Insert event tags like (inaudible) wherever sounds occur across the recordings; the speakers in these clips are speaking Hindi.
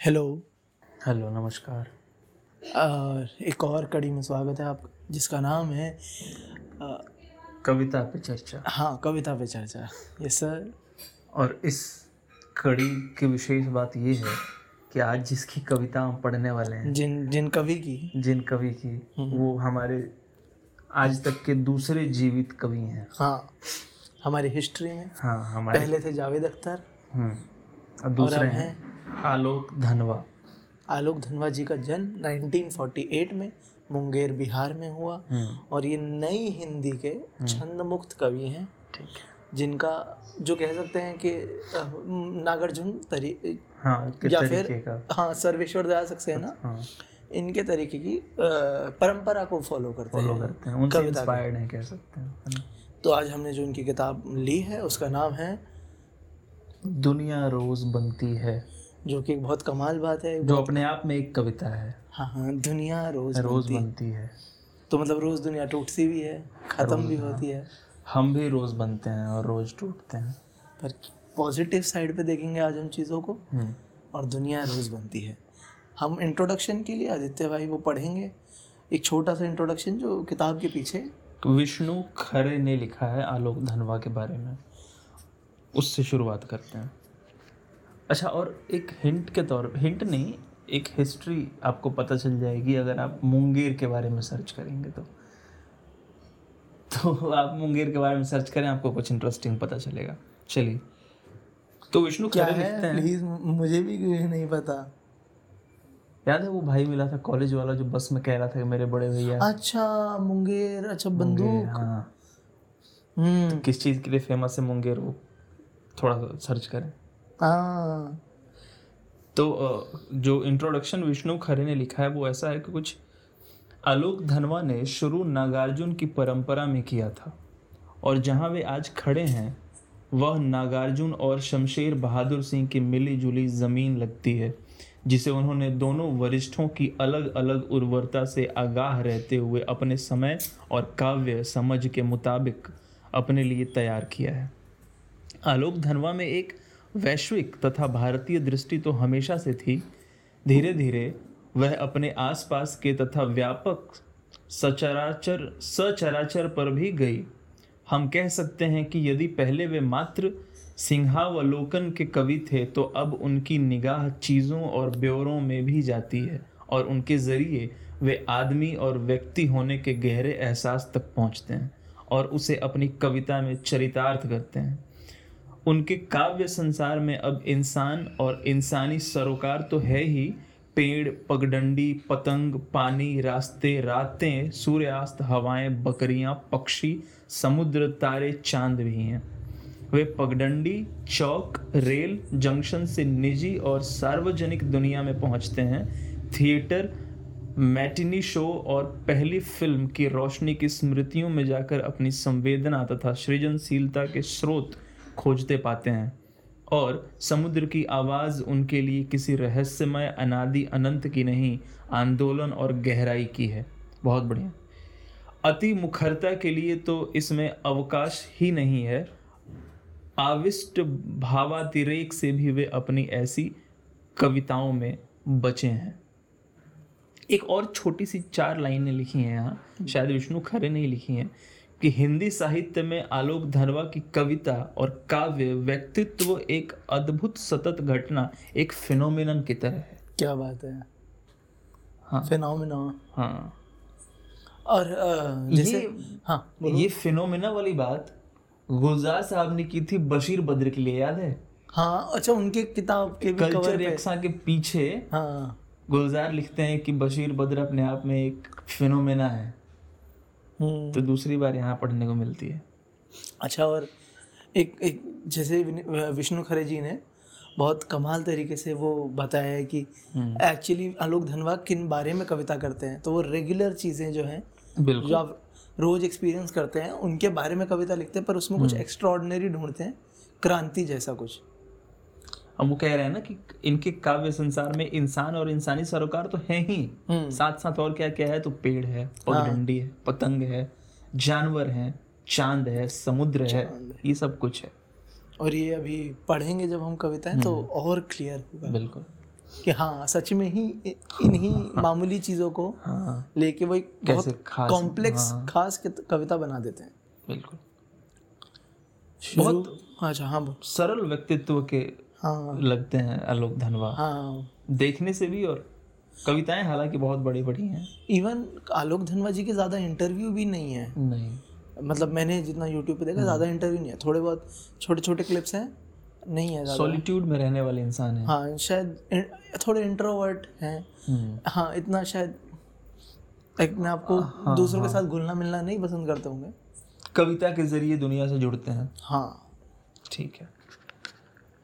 हेलो। हेलो नमस्कार। और एक और कड़ी में स्वागत है आप जिसका नाम है कविता पे चर्चा। हाँ कविता पे चर्चा। यस सर और इस कड़ी की विशेष बात ये है कि आज जिसकी कविता हम पढ़ने वाले हैं जिन जिन कवि की। जिन कवि की वो हमारे आज तक के दूसरे जीवित कवि हैं। हाँ हमारी हिस्ट्री में। हाँ हमारे पहले थे जावेद अख्तर। हम्म और दूसरे हैं आलोक धनवा। आलोक धनवा जी का जन्म 1948 में मुंगेर बिहार में हुआ। हम्म। और ये नई हिंदी के छंद मुक्त कवि हैं। जिनका जो कह सकते हैं कि नागार्जुन तरी हाँ या फिर हाँ सर्वेश्वर दयाल सक्सेना हाँ इनके तरीके की परंपरा को फॉलो करते फॉलो हैं। करते हैं। उनसे इंस्पायर्ड हैं कह सकते हैं तो आज हमने जो इनकी किताब ली है उसका नाम है दुनिया रोज बनती है। जो कि एक बहुत कमाल बात है जो अपने आप में एक कविता है। हाँ हाँ दुनिया रोज रोज बनती है। बनती है। तो मतलब रोज दुनिया टूटती भी है खत्म भी होती है। हम भी रोज बनते हैं और रोज टूटते हैं। पर पॉजिटिव साइड पे देखेंगे आज हम चीज़ों को हम्म, और दुनिया रोज बनती है। हम इंट्रोडक्शन के लिए आदित्य भाई वो पढ़ेंगे। एक छोटा सा इंट्रोडक्शन जो किताब के पीछे। विष्णु खरे ने लिखा है आलोक धनवा के बारे में। उससे शुरुआत करते हैं। अच्छा और एक हिंट के तौर हिंट नहीं एक हिस्ट्री आपको पता चल जाएगी अगर आप मुंगेर के बारे में सर्च करेंगे तो। तो आप मुंगेर के बारे में सर्च करें आपको कुछ इंटरेस्टिंग पता चलेगा। चलिए। तो विष्णु क्या है? हैं। प्लीज़ मुझे भी नहीं पता। याद है वो भाई मिला था कॉलेज वाला जो बस में कह रहा था कि मेरे बड़े भैया। अच्छा मुंगेर अच्छा बंदूक। हाँ। हम्म। किस चीज़ के लिए फ़ेमस है मुंगेर वो थोड़ा सा सर्च करें। हाँ। तो जो इंट्रोडक्शन विष्णु खरे ने लिखा है, वो ऐसा है कि कुछ आलोक धनवा ने शुरू नागार्जुन की परंपरा में किया था। और जहाँ वे आज खड़े हैं, वह नागार्जुन और शमशेर बहादुर सिंह की मिली जुली ज़मीन लगती है, जिसे उन्होंने दोनों वरिष्ठों की अलग अलग उर्वरता से आगाह रहते हुए अपने समय और काव्य समझ के मुताबिक अपने लिए तैयार किया है। आलोक धनवा में एक वैश्विक तथा भारतीय दृष्टि तो हमेशा से थी। धीरे धीरे वह अपने आसपास के तथा व्यापक सचराचर सचराचर पर भी गई। हम कह सकते हैं कि यदि पहले वे मात्र सिंहावलोकन के कवि थे तो अब उनकी निगाह चीज़ों और ब्यौरों में भी जाती है और उनके ज़रिए वे आदमी और व्यक्ति होने के गहरे एहसास तक पहुँचते हैं और उसे अपनी कविता में चरितार्थ करते हैं। उनके काव्य संसार में अब इंसान और इंसानी सरोकार तो है ही। पेड़, पगडंडी, पतंग, पानी, रास्ते, रातें, सूर्यास्त, हवाएँ, बकरियाँ, पक्षी, समुद्र, तारे, चाँद भी हैं। वे पगडंडी, चौक, रेल, जंक्शन से निजी और सार्वजनिक दुनिया में पहुँचते हैं। थिएटर, मैटिनी शो और पहली फ़िल्म की रोशनी की स्मृतियों में जाकर अपनी संवेदना तथा सृजनशीलता के स्रोत खोजते पाते हैं। और समुद्र की आवाज़ उनके लिए किसी रहस्यमय अनादि अनंत की नहीं आंदोलन और गहराई की है। बहुत बढ़िया। अति मुखरता के लिए तो इसमें अवकाश ही नहीं है। आविष्ट भावातिरेक से भी वे अपनी ऐसी कविताओं में बचे हैं। एक और छोटी सी चार लाइनें लिखी हैं यहाँ। शायद विष्णु खरे ने ही लिखी हैं। कि हिंदी साहित्य में आलोक धनवा की कविता और काव्य व्यक्तित्व एक अद्भुत सतत घटना एक फिनोमिनन की तरह है। क्या बात है। हाँ। फिनोमिना हाँ। और जैसे ये- हाँ ये फिनोमिना वाली बात गुलजार साहब ने की थी बशीर बद्र के लिए याद है? हाँ अच्छा उनके किताब के भी कवर कल्चर पे। के पीछे हाँ। गुलजार लिखते हैं कि बशीर बद्र अपने आप में एक फिनोमेना है। तो दूसरी बार यहाँ पढ़ने को मिलती है। अच्छा और एक एक जैसे विष्णु खरे जी ने बहुत कमाल तरीके से वो बताया है कि एक्चुअली आलोक धनवा किन बारे में कविता करते हैं? तो वो रेगुलर चीज़ें जो हैं जो आप रोज एक्सपीरियंस करते हैं उनके बारे में कविता लिखते हैं पर उसमें कुछ हम्म। एक्स्ट्रॉर्डनरी ढूंढते हैं क्रांति जैसा कुछ। हम वो कह रहे हैं ना कि इनके काव्य संसार में इंसान और इंसानी सरोकार तो है ही। हम्म। साथ साथ और क्या क्या है? तो पेड़ है पगडंडी है। पतंग है जानवर है चाँद है समुद्र है ये सब कुछ है। और ये अभी पढ़ेंगे जब हम कविताएँ तो और क्लियर होगा। बिल्कुल। कि हाँ सच में ही इन्हीं मामूली चीज़ों को हाँ। लेके वो एक बहुत खास- कॉम्प्लेक्स हाँ। खास कविता बना देते हैं। बिल्कुल। बहुत अच्छा हाँ सरल व्यक्तित्व के हाँ। लगते हैं आलोक धनवा। हाँ। देखने से भी और कविताएँ हालाँकि बहुत बड़ी बड़ी हैं। इवन आलोक धनवा जी के ज़्यादा इंटरव्यू भी नहीं है। नहीं। मतलब मैंने जितना यूट्यूब पे देखा ज़्यादा इंटरव्यू नहीं है। थोड़े बहुत छोटे छोटे क्लिप्स हैं नहीं है सॉलिट्यूड में रहने वाले इंसान हैं। हाँ शायद थोड़े इंट्रोवर्ट हैं। हम्म, हाँ इतना शायद एक मैं आपको हाँ, दूसरों हाँ, के साथ घुलना मिलना नहीं पसंद करते होंगे कविता के ज़रिए दुनिया से जुड़ते हैं। हाँ। ठीक है।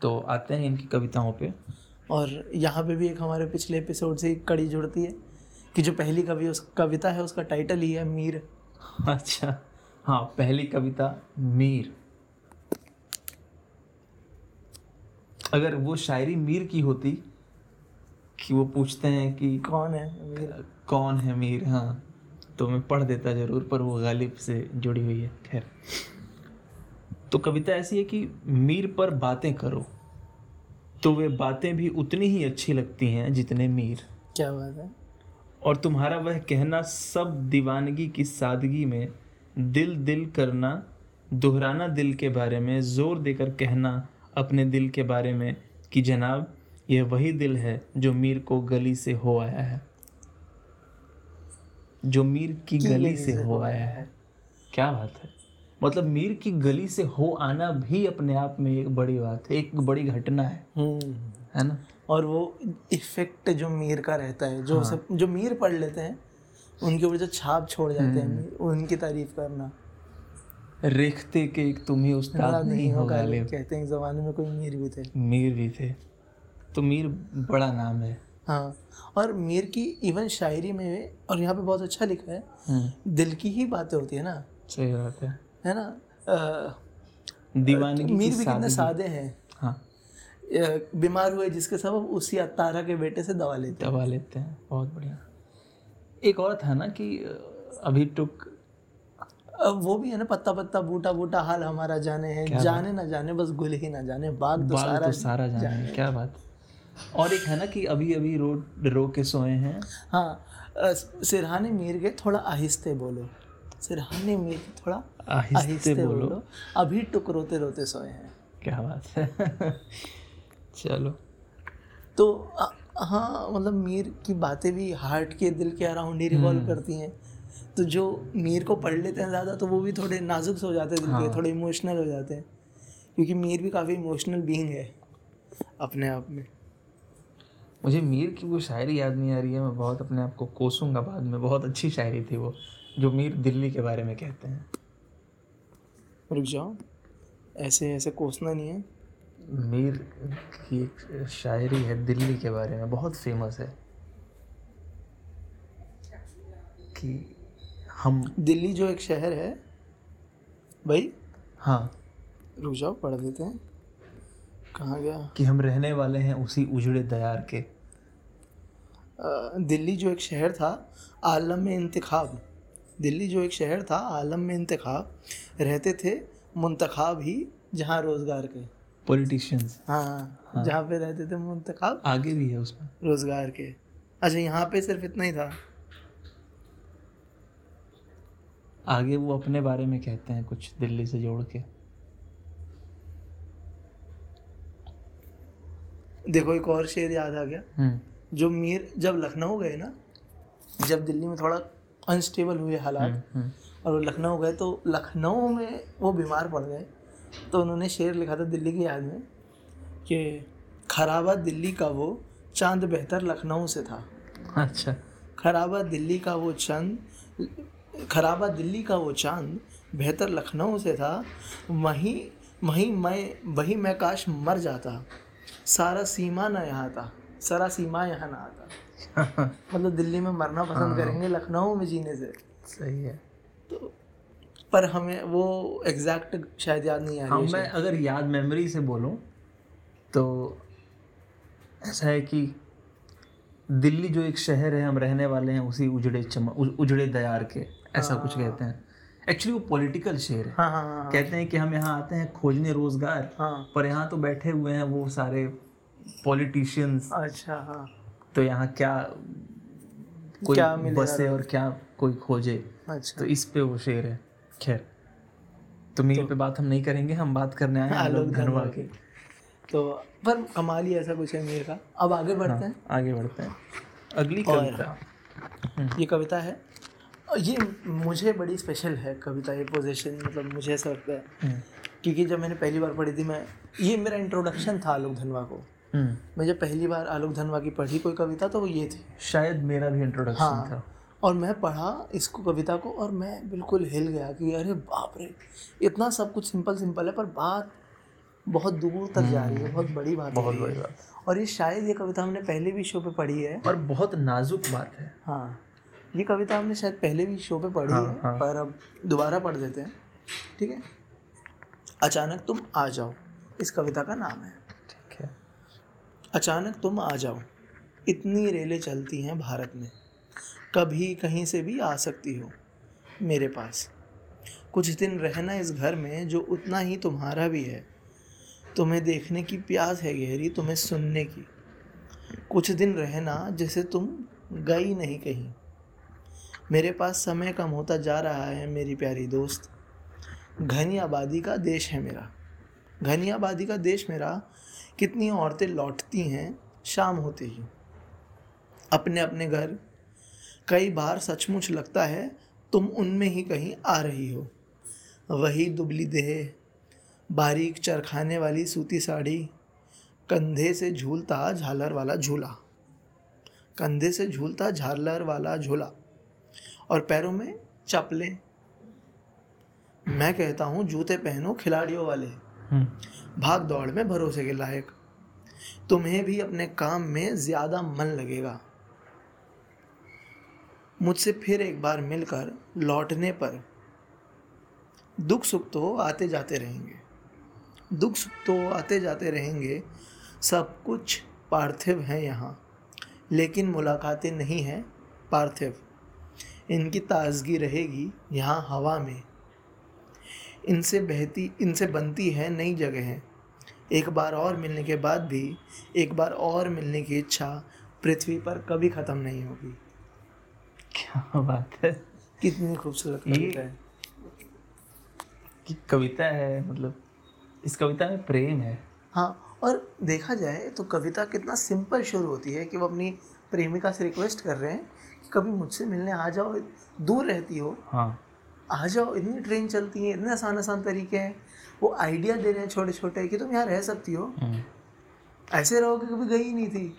तो आते हैं इनकी कविताओं पे। और यहाँ पे भी एक हमारे पिछले एपिसोड से एक कड़ी जुड़ती है कि जो पहली कवि उस कविता है उसका टाइटल ही है मीर। अच्छा। हाँ पहली कविता मीर। अगर वो शायरी मीर की होती कि वो पूछते हैं कि कौन है मीर? कौन है मीर? हाँ तो मैं पढ़ देता ज़रूर पर वो गालिब से जुड़ी हुई है खैर। तो कविता ऐसी है कि मीर पर बातें करो। तो वे बातें भी उतनी ही अच्छी लगती हैं जितने मीर। क्या बात है? और तुम्हारा वह कहना सब दीवानगी की सादगी में दिल दिल करना दोहराना दिल के बारे में ज़ोर देकर कहना अपने दिल के बारे में कि जनाब यह वही दिल है जो मीर को गली से हो आया है। जो मीर की गली से हो आया है। क्या बात है? मतलब मीर की गली से हो आना भी अपने आप में एक बड़ी बात है एक बड़ी घटना है। हम्म। है ना? और वो इफ़ेक्ट जो मीर का रहता है जो हाँ। सब जो मीर पढ़ लेते हैं उनके ऊपर जो छाप छोड़ जाते हैं उनकी तारीफ़ करना। रेखते के एक तुम ही बड़ा उस्ताद नहीं हो होगा कहते हैं जमाने में कोई मीर भी थे। मीर भी थे। तो मीर बड़ा नाम है। हाँ और मीर की इवन शायरी में और यहाँ पे बहुत अच्छा लिखा है दिल की ही बातें होती है ना। सही बात है। है ना? दीवानगी की मीर भी कितने सादे हैं। हाँ। बीमार हुए जिसके सबब उसी अतारा के बेटे से दवा लेते दबा लेते हैं। बहुत बढ़िया। एक और था ना कि अभी टुक अब वो भी है ना पत्ता पत्ता बूटा बूटा हाल हमारा जाने हैं। जाने ना जाने बस गुल ही ना जाने बाग तो बाल सारा तो सारा जाने जाने क्या बात। और एक है ना कि अभी अभी रो रो के सोए हैं। हाँ सिरहाने मीर के थोड़ा आहिस्ते बोलो। सिरहाने मीर के थोड़ा आहिस्ते आहिस्ते बोलो। बोलो। अभी टुक रोते रोते सोए हैं। क्या बात है? (laughs) चलो। तो हाँ मतलब मीर की बातें भी हार्ट के दिल के अराउंड ही रिवॉल्व करती हैं। तो जो मीर को पढ़ लेते हैं ज़्यादा तो वो भी थोड़े नाजुक से हो जाते हैं दिल हाँ। के थोड़े इमोशनल हो जाते हैं। क्योंकि मीर भी काफ़ी इमोशनल बींग है अपने आप में। मुझे मीर की वो शायरी याद नहीं आ रही है मैं बहुत अपने आप को कोसूँगा बाद में बहुत अच्छी शायरी थी वो। जो मीर दिल्ली के बारे में कहते हैं। रुक जाओ। ऐसे ऐसे कोसना नहीं है। मीर की एक शायरी है दिल्ली के बारे में बहुत फ़ेमस है। कि हम दिल्ली जो एक शहर है भाई। हाँ। रुक जाओ पढ़ देते हैं। कहाँ गया? कि हम रहने वाले हैं उसी उजड़े दयार के। दिल्ली जो एक शहर था आलम में इंतखाब। दिल्ली जो एक शहर था आलम में इंतखाब रहते थे मुंतखाब ही जहाँ रोज़गार के। पॉलिटिशियंस हाँ हाँ। जहाँ पे रहते थे मुंतखाब। आगे भी है उसमें। रोज़गार के। अच्छा यहाँ पे सिर्फ़ इतना ही था। आगे वो अपने बारे में कहते हैं कुछ दिल्ली से जोड़ के। देखो एक और शेर याद आ गया। हम्म। जो मीर जब लखनऊ गए ना जब दिल्ली में थोड़ा अनस्टेबल हुए हालात। हम्म। और वो लखनऊ गए तो लखनऊ में वो बीमार पड़ गए। तो उन्होंने शेर लिखा था दिल्ली की याद में कि खराबा दिल्ली का वो चाँद बेहतर लखनऊ से था। अच्छा। खराबा दिल्ली का वो चंद खराबा दिल्ली का वो चाँद बेहतर लखनऊ से था। वहीं वहीं मैं वहीं मैं काश मर जाता। सारा सीमा ना यहाँ था सारा सीमा यहाँ ना आता। मतलब दिल्ली में मरना पसंद करेंगे लखनऊ में जीने से। सही है। तो पर हमें वो एग्जैक्ट शायद याद नहीं आ हाँ रही है मैं अगर याद मेमोरी से बोलूँ तो ऐसा है कि दिल्ली जो एक शहर है हम रहने वाले हैं उसी उजड़े चम उजड़े दयार के ऐसा कुछ कहते हैं। एक्चुअली वो पॉलिटिकल शेर है। हाँ हाँ हाँ कहते हैं कि हम यहाँ आते हैं खोजने रोज़गार हाँ। पर यहाँ तो बैठे हुए हैं वो सारे पॉलिटिशियंस अच्छा हाँ। तो यहाँ क्या कोई क्या बसे और क्या कोई खोजे? अच्छा। तो इस पे वो शेर है। खैर तो मील पे बात हम नहीं करेंगे हम बात करने आए आलोक धनवा की। तो पर कमाल ही ऐसा कुछ है मेरे का। अब आगे बढ़ते हैं। आगे बढ़ते हैं। अगली कविता। ये कविता है। ये मुझे बड़ी स्पेशल है कविता ये पोजीशन मतलब मुझे ऐसा लगता है। हम्म, क्योंकि जब मैंने पहली बार पढ़ी थी मैं ये मेरा इंट्रोडक्शन था आलोक धनवा को। हम्म, मैं जब पहली बार आलोक धनवा की पढ़ी कोई कविता तो वो ये थी। शायद मेरा भी इंट्रोडक्शन हाँ। था। और मैं पढ़ा इसको कविता को और मैं बिल्कुल हिल गया कि अरे बाप रे इतना सब कुछ सिंपल सिंपल है पर बात बहुत दूर तक जा रही है बहुत बड़ी बात बहुत बड़ी बात। और ये शायद ये कविता हमने पहले भी शो पे पढ़ी है। और बहुत नाजुक बात है। हाँ। ये कविता हमने शायद पहले भी शो पे पढ़ी हाँ, है हाँ। पर अब दोबारा पढ़ देते हैं। ठीक है? अचानक तुम आ जाओ। इस कविता का नाम है। अचानक तुम आ जाओ। इतनी रेलें चलती हैं भारत में। कभी कहीं से भी आ सकती हो मेरे पास। कुछ दिन रहना इस घर में जो उतना ही तुम्हारा भी है। तुम्हें देखने की प्यास है गहरी, तुम्हें सुनने की। कुछ दिन रहना जैसे तुम गई नहीं कहीं। मेरे पास समय कम होता जा रहा है, मेरी प्यारी दोस्त। घनी आबादी का देश है मेरा। घनी आबादी का देश मेरा कितनी औरतें लौटती हैं शाम होते ही। अपने अपने घर। कई बार सचमुच लगता है तुम उनमें ही कहीं आ रही हो। वही दुबली देह। बारीक चरखाने वाली सूती साड़ी। कंधे से झूलता झालर वाला झूला। कंधे से झूलता झालर वाला झूला। और पैरों में चपलें मैं कहता हूँ, जूते पहनो खिलाड़ियों वाले। भाग दौड़ में भरोसे के लायक। तुम्हें भी अपने काम में ज़्यादा मन लगेगा। मुझसे फिर एक बार मिलकर लौटने पर दुख सुख तो आते जाते रहेंगे। दुख सुख तो आते जाते रहेंगे। सब कुछ पार्थिव है यहाँ। लेकिन मुलाकातें नहीं हैं पार्थिव। इनकी ताजगी रहेगी यहाँ हवा में। इनसे बहती इनसे बनती है नई जगह। एक बार और मिलने के बाद भी एक बार और मिलने की इच्छा पृथ्वी पर कभी ख़त्म नहीं होगी। क्या बात है? कितनी खूबसूरत कविता है। कि कविता है मतलब इस कविता में प्रेम है। हाँ और देखा जाए तो कविता कितना सिंपल शुरू होती है कि वो अपनी प्रेमिका से रिक्वेस्ट कर रहे हैं कि कभी मुझसे मिलने आ जाओ दूर रहती हो। हाँ। आ जाओ इतनी ट्रेन चलती है इतने आसान आसान तरीके हैं। वो आइडिया दे रहे हैं छोटे छोटे कि तुम यहाँ रह सकती हो। हम्म। ऐसे रहोगे कभी गई नहीं थी।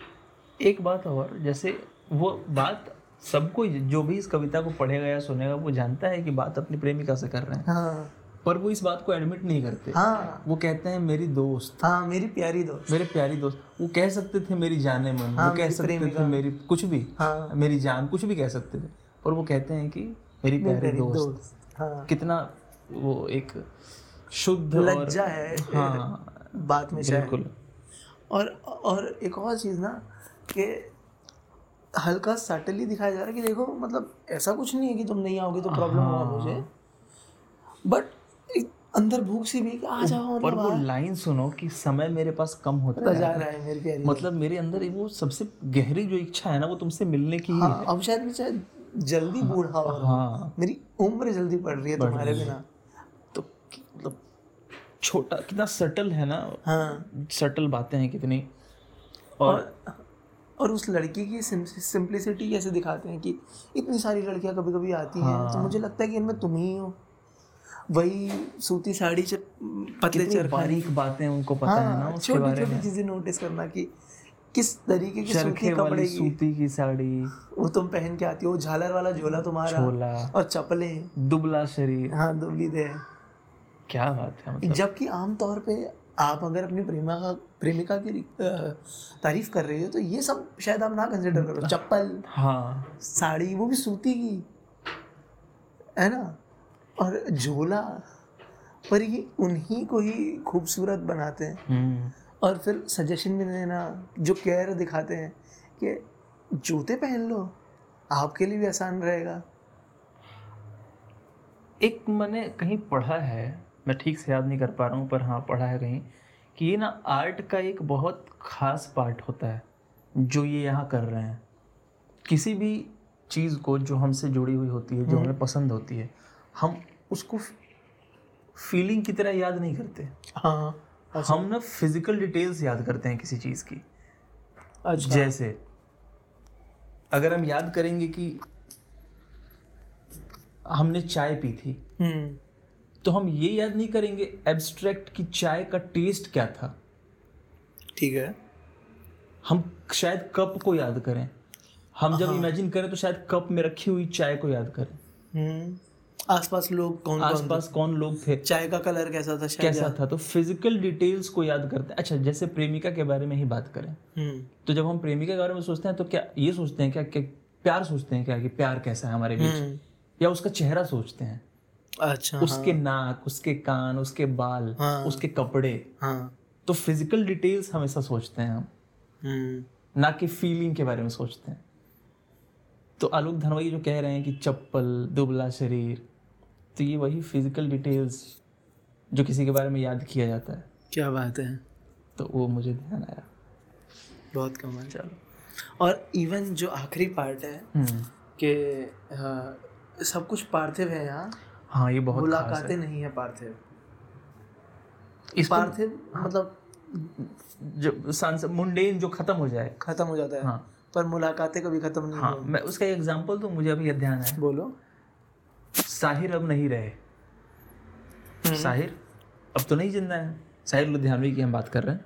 एक बात और जैसे वो बात सबको जो भी इस कविता को पढ़ेगा या सुनेगा वो जानता है कि बात अपनी प्रेमिका से कर रहे हैं। हाँ। पर वो इस बात को एडमिट नहीं करते। हाँ। वो कहते हैं मेरी दोस्त। हाँ मेरी प्यारी दोस्त। मेरे प्यारी दोस्त। वो कह सकते थे मेरी जाने मन। हाँ, वो कह सकते थे। मेरी कुछ भी। हाँ। मेरी जान कुछ भी कह सकते थे। पर वो कहते हैं कि मेरी मेरी प्यारी प्यारी दोस्त। दोस्त। हाँ। कितना वो एक शुद्ध और लज्जा है हाँ बात में बिल्कुल। और और एक और चीज़ ना कि हल्का सटली दिखाया जा रहा है कि देखो मतलब ऐसा कुछ नहीं है कि तुम नहीं आओगे तो प्रॉब्लम होगा मुझे। बट अंदर भूख सी भी है कि आ जाओ पर वो लाइन सुनो कि समय मेरे पास कम होता है। जा रहा है मेरी मतलब मेरे अंदर वो सबसे गहरी जो इच्छा है ना वो तुमसे मिलने की ही हाँ। अब शायद शायद जल्दी बूढ़ा हो रहा हूँ। हाँ मेरी उम्र जल्दी बढ़ रही है तुम्हारे बिना। तो मतलब छोटा कितना सटल है ना? हाँ। सटल बातें हैं कितनी। और और उस लड़की की सिंप्लिसिटी कैसे दिखाते हैं कि इतनी सारी लड़कियाँ कभी कभी आती हैं तो मुझे लगता है कि इनमें तुम ही हो। वही सूती साड़ी पतले चरखा। बारीक बातें उनको पता हाँ, है ना हाँ उसके छोटी बारे छोटी में। चीज़ें नोटिस करना कि किस तरीके की सूती कपड़े की? सूती की साड़ी। वो तुम पहन के आती हो झालर वाला झोला तुम्हारा झोला। और चप्पलें। दुबला शरीर। हाँ दुबली दे। क्या बात है मतलब। जबकि आमतौर पे आप अगर अपनी प्रेमिका प्रेमिका की तारीफ़ कर रहे हो तो ये सब शायद आप ना कंसिडर करो। चप्पल हाँ साड़ी वो भी सूती की। है ना? और झोला। पर ये उन्हीं को ही खूबसूरत बनाते हैं। हम्म। और फिर सजेशन भी देना जो केयर दिखाते हैं कि जूते पहन लो आपके लिए भी आसान रहेगा। एक मैंने कहीं पढ़ा है मैं ठीक से याद नहीं कर पा रहा हूँ पर हाँ पढ़ा है कहीं कि ये ना आर्ट का एक बहुत खास पार्ट होता है जो ये यहाँ कर रहे हैं। किसी भी चीज़ को जो हमसे जुड़ी हुई होती है जो हमें पसंद होती है हम उसको फीलिंग की तरह याद नहीं करते। हाँ। हम ना फ़िज़िकल डिटेल्स याद करते हैं किसी चीज़ की। अच्छा। जैसे अगर हम याद करेंगे कि हमने चाय पी थी। हम्म। तो हम ये याद नहीं करेंगे एब्स्ट्रैक्ट कि चाय का टेस्ट क्या था। ठीक है। हम शायद कप को याद करें। हम जब इमेजिन करें तो शायद कप में रखी हुई चाय को याद करें। हम्म। आसपास लोग कौन कौन आसपास कौन लोग थे? चाय का कलर कैसा था कैसा था? तो फ़िज़िकल डिटेल्स को याद करते हैं। अच्छा जैसे प्रेमिका के बारे में ही बात करें। हम्म। तो जब हम प्रेमिका के बारे में सोचते हैं तो क्या ये सोचते हैं क्या कि प्यार सोचते हैं क्या कि प्यार कैसा है हमारे बीच? हम्म, या उसका चेहरा सोचते हैं। अच्छा उसके हाँ। नाक उसके कान उसके बाल हाँ। उसके कपड़े। हाँ। तो फ़िज़िकल डिटेल्स हमेशा सोचते हैं हम। हम्म। ना कि फीलिंग के बारे में सोचते हैं। तो आलोक धनवई जो कह रहे हैं कि चप्पल दुबला शरीर तो ये वही फ़िज़िकल डिटेल्स जो किसी के बारे में याद किया जाता है। क्या बात है। तो वो मुझे ध्यान आया। बहुत कमाल। चलो। और इवन जो आखिरी पार्ट है हम्म। कि हाँ, सब कुछ पार्थिव है यहाँ। हाँ ये बहुत खास मुलाकातें नहीं है पार्थिव। इस पार्थिव मतलब जो सांस मुंडेन जो खत्म हो जाए। खत्म हो जाता है। हाँ। पर मुलाकातें कभी खत्म नहीं हाँ मैं उसका एग्जांपल तो मुझे अभी ध्यान है बोलो। साहिर अब नहीं रहे। साहिर अब तो नहीं ज़िंदा है। साहिर लुधियानवी की हम बात कर रहे हैं।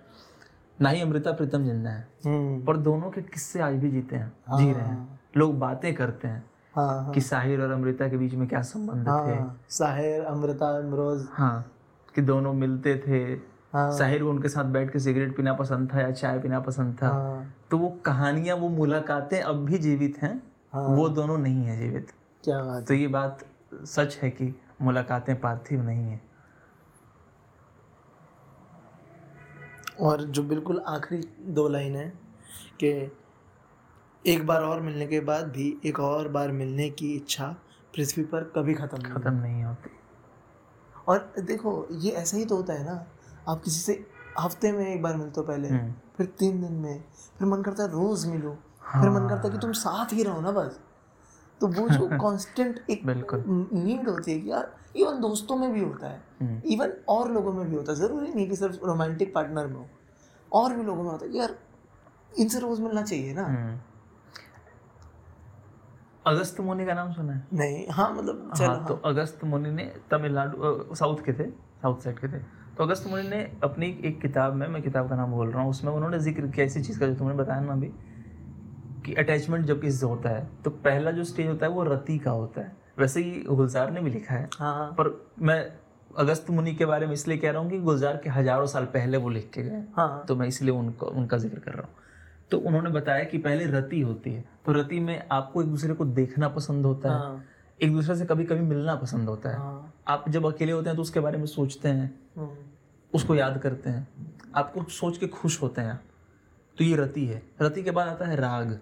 ना ही अमृता प्रीतम ज़िंदा है। हम्म। पर दोनों के किस्से आज भी जीते हैं जी रहे हैं। लोग बातें करते हैं हाँ हाँ। कि साहिर और अमृता के बीच में क्या संबंध हाँ। थे। हाँ साहिर अमृता इमरोज हाँ कि दोनों मिलते थे। हाँ। साहिर को उनके साथ बैठ के सिगरेट पीना पसंद था या चाय पीना पसंद था। हाँ। तो वो कहानियाँ वो मुलाकातें अब भी जीवित हैं। हाँ। वो दोनों नहीं है जीवित। क्या बात तो ये बात सच है कि मुलाकातें पार्थिव नहीं है। और जो बिल्कुल आखिरी दो लाइन है कि एक बार और मिलने के बाद भी एक और बार मिलने की इच्छा पृथ्वी पर कभी खत्म खत्म नहीं होती। और देखो ये ऐसा ही तो होता है ना आप किसी से हफ़्ते में एक बार मिलते हो पहले हम्म। फिर तीन दिन में फिर मन करता है रोज मिलो फिर मन करता है कि तुम साथ ही रहो ना बस। तो वो जो (laughs) कांस्टेंट एक नीड होती है कि यार इवन दोस्तों में भी होता है हम्म। इवन और लोगों में भी होता है। ज़रूरी नहीं कि सिर्फ़ रोमांटिक पार्टनर में हो और भी लोगों में होता है। यार इनसे रोज मिलना चाहिए ना। हम्म। अगस्त मुनि का नाम सुना है? नहीं हाँ मतलब चलो हाँ। तो अगस्त मुनि ने तमिलनाडु साउथ के थे साउथ साइड के थे। तो अगस्त मुनि ने अपनी एक किताब में मैं किताब का नाम बोल रहा हूँ उसमें उन्होंने ज़िक्र किया ऐसी चीज़ का जो तुमने बताया ना अभी कि अटैचमेंट जब किसी होता है तो पहला जो स्टेज होता है वो रति का होता है। वैसे ही गुलजार ने भी लिखा है हाँ। हाँ पर मैं अगस्त मुनि के बारे में इसलिए कह रहा हूँ कि गुलजार के हज़ारों साल पहले वो लिख के गए। हाँ। तो मैं इसलिए उनको उनका ज़िक्र कर रहा हूँ। तो उन्होंने बताया कि पहले रति होती है तो रति में आपको एक दूसरे को देखना पसंद होता है हाँ। एक दूसरे से कभी कभी मिलना पसंद होता है। हाँ। आप जब अकेले होते हैं तो उसके बारे में सोचते हैं। हम्म, उसको याद करते हैं। आपको सोच के खुश होते हैं। तो ये रति है। रति के बाद आता है राग।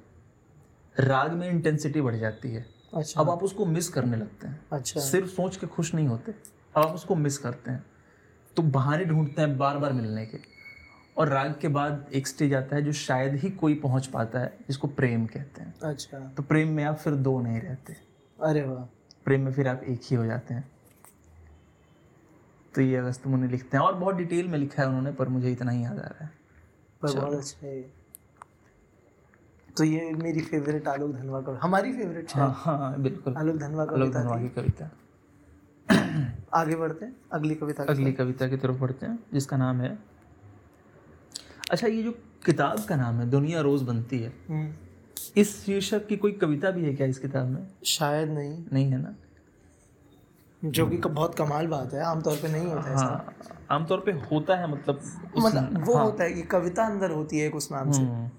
राग में इंटेंसिटी बढ़ जाती है। अच्छा। अब आप उसको मिस करने लगते हैं। अच्छा। सिर्फ़ सोच के खुश नहीं होते। अब आप उसको मिस करते हैं। तो बहाने ढूंढते हैं बार बार मिलने के। और राग के बाद एक स्टेज आता है जो शायद ही कोई पहुँच पाता है जिसको प्रेम कहते हैं। अच्छा। तो प्रेम में आप फिर दो नहीं रहते। अरे वाह। प्रेम में फिर आप एक ही हो जाते हैं। तो ये अगस्त मुनि लिखते हैं। और बहुत डिटेल में लिखा है उन्होंने पर मुझे इतना ही याद आ रहा है। पर बहुत अच्छा है तो ये मेरी फेवरेट आलोक धनवा का हमारी फेवरेट हाँ हाँ बिल्कुल। आलोक धनवा का आलोक धनवा की कविता। आगे बढ़ते हैं अगली कविता अगली कविता की तरफ़ बढ़ते हैं जिसका नाम है अच्छा ये जो किताब का नाम है दुनिया रोज बनती है हम्म, इस शीर्षक की कोई कविता भी है क्या इस किताब में? शायद नहीं। नहीं है ना? जो कि बहुत कमाल बात है आमतौर पे नहीं होता है ऐसा। हाँ आमतौर पे होता है मतलब मतलब वो हाँ, होता है कि कविता अंदर होती है उस नाम से। हम्म।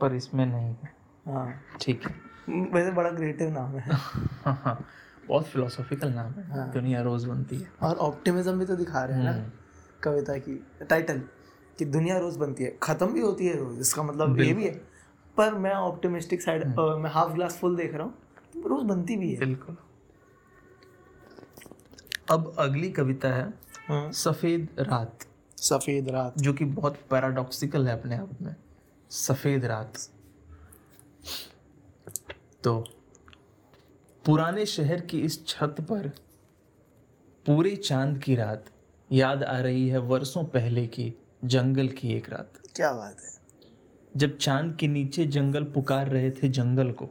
पर इसमें नहीं है। हाँ। ठीक है। वैसे बड़ा क्रिएटिव नाम है। हाँ हाँ। बहुत फिलोसॉफिकल नाम है। हाँ, दुनिया रोज बनती है। और ऑप्टिमिज्म भी तो दिखा रहे हैं ना। हम्म। कविता की टाइटल कि दुनिया रोज बनती है। खत्म भी होती है रोज इसका मतलब ये भी है। पर मैं ऑप्टिमिस्टिक साइड मैं हाफ़ ग्लास फुल देख रहा हूँ। रोज बनती भी है। बिल्कुल। अब अगली कविता है हाँ, सफ़ेद रात। सफ़ेद रात। जो कि बहुत पैराडॉक्सिकल है अपने आप में। सफ़ेद रात। तो पुराने शहर की इस छत पर पूरे चाँद की रात याद आ रही है वर्षों पहले की जंगल की एक रात। क्या बात है। जब चाँद के नीचे जंगल पुकार रहे थे जंगल को